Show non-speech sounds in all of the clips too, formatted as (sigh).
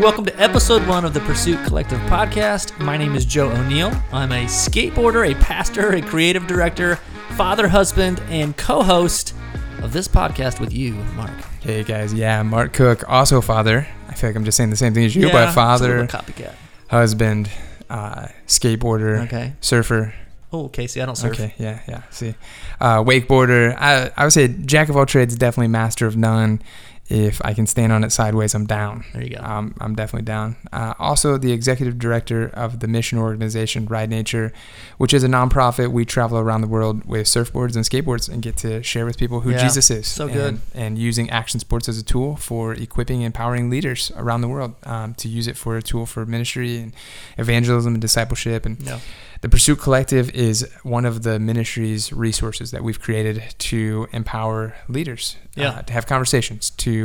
welcome to episode one of the Pursuit Collective podcast. My name is Joe O'Neil. I'm a skateboarder, a pastor, a creative director, father, husband, and co host of this podcast with you, Mark. Hey guys, yeah, Mark Koch, also father. I feel like I'm just saying the same thing as you, Yeah, but father, copycat. husband, uh, skateboarder, Okay. surfer. Oh, Casey, I don't surf. Okay, yeah, yeah. See, uh, wakeboarder. I, I would say jack of all trades, definitely master of none. If I can stand on it sideways, I'm down. There you go. Um, I'm definitely down. Uh, also, the executive director of the mission organization Ride Nature, which is a nonprofit. We travel around the world with surfboards and skateboards and get to share with people who Yeah, Jesus is. so and, good. And using action sports as a tool for equipping and empowering leaders around the world um, to use it for a tool for ministry and evangelism and discipleship. And Yeah. the Pursuit Collective is one of the ministry's resources that we've created to empower leaders, Yeah. uh, to have conversations, to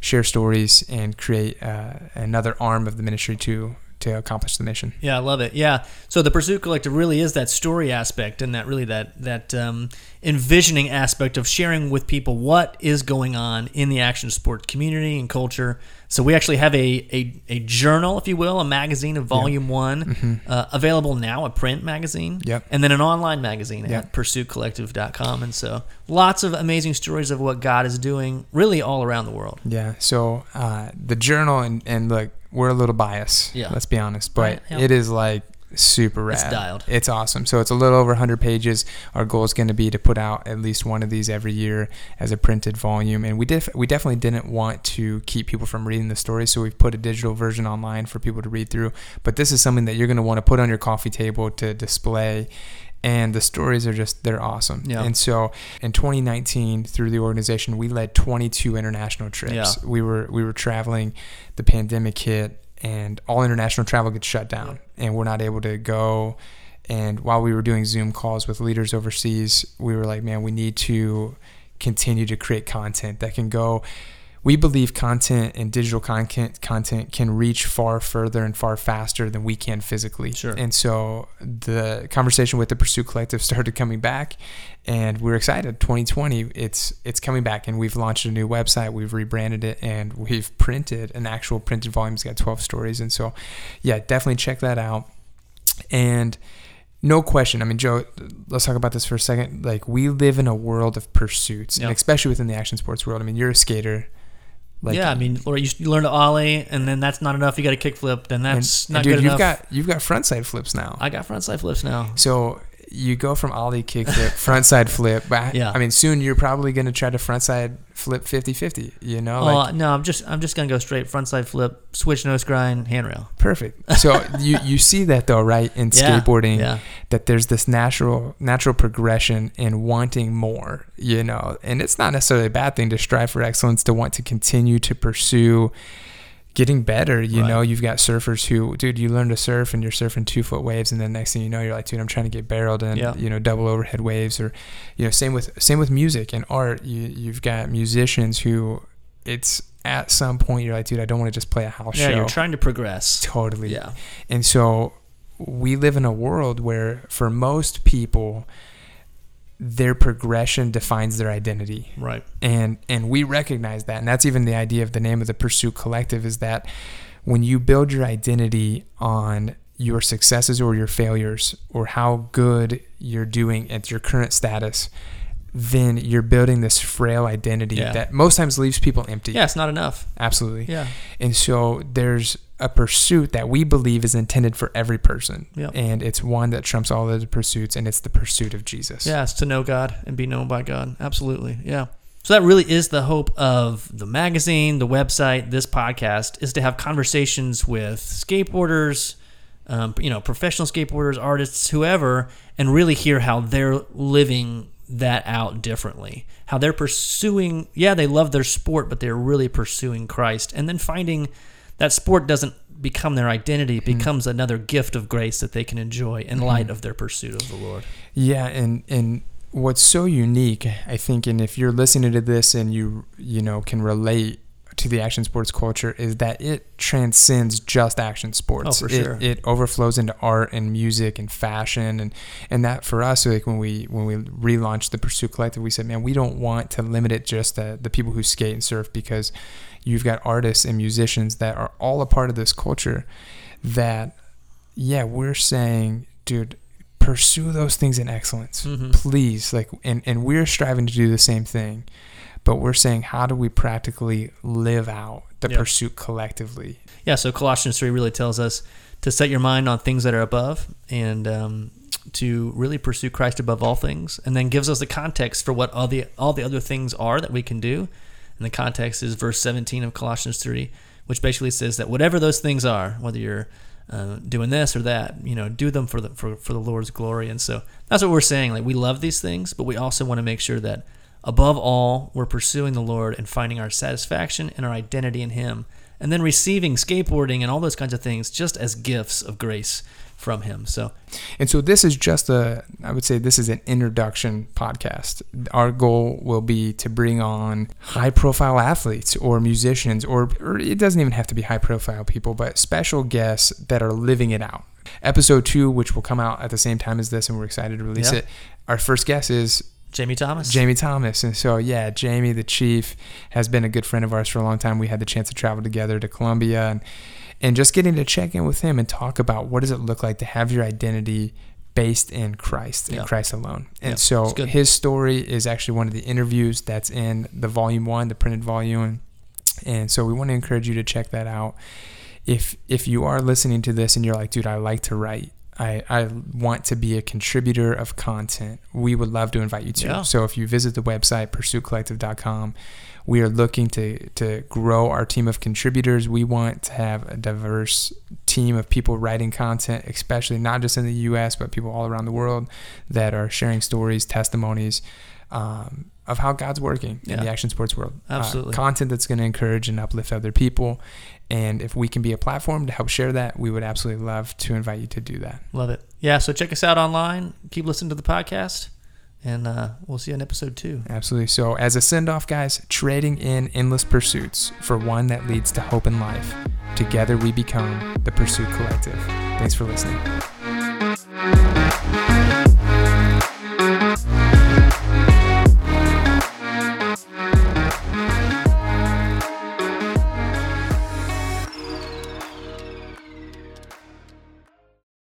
share stories, and create uh, another arm of the ministry to to accomplish the mission. Yeah, I love it. Yeah. So the Pursuit Collective really is that story aspect and that really that that um, envisioning aspect of sharing with people what is going on in the action sport community and culture. So we actually have a, a, a journal, if you will, a magazine of volume one, uh, available now, a print magazine. Mm-hmm. Yep. And then an online magazine at Yep. pursuitcollective.com. And so lots of amazing stories of what God is doing really all around the world. Yeah. So uh, the journal and and look, we're a little biased. Yeah. Let's be honest, but yeah. it is like super rad. It's dialed. It's awesome. So it's a little over 100 pages. Our goal is going to be to put out at least one of these every year as a printed volume. And we def- we definitely didn't want to keep people from reading the story, so we've put a digital version online for people to read through. But this is something that you're going to want to put on your coffee table to display. And the stories are just, they're awesome. Yeah. And so in 2019, through the organization, we led 22 international trips. Yeah. We were we were traveling, the pandemic hit, and all international travel gets shut down, and we're not able to go. And while we were doing Zoom calls with leaders overseas, we were like, man, we need to continue to create content that can go. We believe content and digital content content can reach far further and far faster than we can physically. Sure. And so the conversation with the Pursuit Collective (laughs) started coming back, and we're excited. 2020, it's it's coming back, and we've launched a new website. We've rebranded it, and we've printed an actual printed volume. It's got 12 stories, and so yeah, definitely check that out. And no question. I mean, Joe, let's talk about this for a second. Like, we live in a world of pursuits, Yeah. and especially within the action sports world. I mean, you're a skater. Like, yeah, I mean, or you, you learn to ollie, and then that's not enough. You got to kickflip, then and, that's and not dude, good you've enough. got you've got frontside flips now. I got frontside flips now. So you go from ollie kickflip, frontside flip. But (laughs) Yeah. I mean, soon you're probably going to try to frontside flip 50-50. You know, Oh like no, I'm just I'm just gonna go straight frontside flip, switch nose grind, handrail. perfect. (laughs) So you you see that though, right? In Yeah, skateboarding, yeah. that there's this natural natural progression in wanting more. You know, and it's not necessarily a bad thing to strive for excellence, to want to continue to pursue. Getting better, you Right. know. You've got surfers who, dude, you learn to surf and you're surfing two foot waves, and then next thing you know, you're like, dude, I'm trying to get barreled in, Yeah. you know, double overhead waves, or, you know, same with same with music and art. You you've got musicians who, it's at some point you're like, dude, I don't want to just play a house Yeah, show. you're trying to progress. totally. Yeah, And so we live in a world where for most people their progression defines their identity. right. And and we recognize that. And that's even the idea of the name of the Pursuit Collective is that when you build your identity on your successes or your failures or how good you're doing at your current status, then you're building this frail identity Yeah. that most times leaves people empty. Yeah, it's not enough. Absolutely. Yeah, And so there's a pursuit that we believe is intended for every person. Yep. And it's one that trumps all other pursuits, and it's the pursuit of Jesus. yeah, it's to know God and be known by God. Absolutely. Yeah. So that really is the hope of the magazine, the website, this podcast is to have conversations with skateboarders, um, you know, professional skateboarders, artists, whoever, and really hear how they're living that out differently. How they're pursuing, yeah, they love their sport, but they're really pursuing Christ, and then finding that sport doesn't become their identity; it mm-hmm. becomes another gift of grace that they can enjoy in light mm-hmm. of their pursuit of the Lord. Yeah, and and what's so unique, I think, and if you're listening to this and you you know can relate to the action sports culture is that it transcends just action sports. Oh, for it, sure. It overflows into art and music and fashion and and that for us, like when we when we relaunched the Pursuit Collective, we said, man, we don't want to limit it just to the people who skate and surf because you've got artists and musicians that are all a part of this culture. That yeah, we're saying, dude, pursue those things in excellence, Mhm. please. Like, and and we're striving to do the same thing but we're saying how do we practically live out the Yep. pursuit collectively Yeah, so Colossians 3 really tells us to set your mind on things that are above and um, to really pursue Christ above all things, and then gives us the context for what all the all the other things are that we can do. And the context is verse 17 of Colossians 3, which basically says that whatever those things are, whether you're uh, doing this or that, you know, do them for the for, for the Lord's glory. And so that's what we're saying. Like we love these things, but we also want to make sure that above all, we're pursuing the Lord and finding our satisfaction and our identity in Him, and then receiving skateboarding and all those kinds of things just as gifts of grace from Him. So, and so this is just a i would say this is an introduction podcast our goal will be to bring on high profile athletes or musicians or, or it doesn't even have to be high profile people but special guests that are living it out episode two which will come out at the same time as this and we're excited to release Yeah. it our first guest is Jamie Thomas. Jamie Thomas. And so, yeah, Jamie, the chief, has been a good friend of ours for a long time. We had the chance to travel together to Colombia and, and just getting to check in with him and talk about what does it look like to have your identity based in Christ and Yeah. Christ alone. And Yeah, so his story is actually one of the interviews that's in the volume one, the printed volume. And so we want to encourage you to check that out. If if you are listening to this and you're like, dude, I like to write. I, I want to be a contributor of content. We would love to invite you to. Yeah. So if you visit the website pursuitcollective.com, we are looking to to grow our team of contributors. We want to have a diverse team of people writing content, especially not just in the U.S. but people all around the world that are sharing stories, testimonies um, of how God's working in the action sports world. Uh, Absolutely. content that's going to encourage and uplift other people. And if we can be a platform to help share that, we would absolutely love to invite you to do that. Love it. Yeah, so check us out online. Keep listening to the podcast, and uh, we'll see you in episode two. Absolutely. So, as a send off, guys, trading in endless pursuits for one that leads to hope in life. Together we become the Pursuit Collective. Thanks for listening.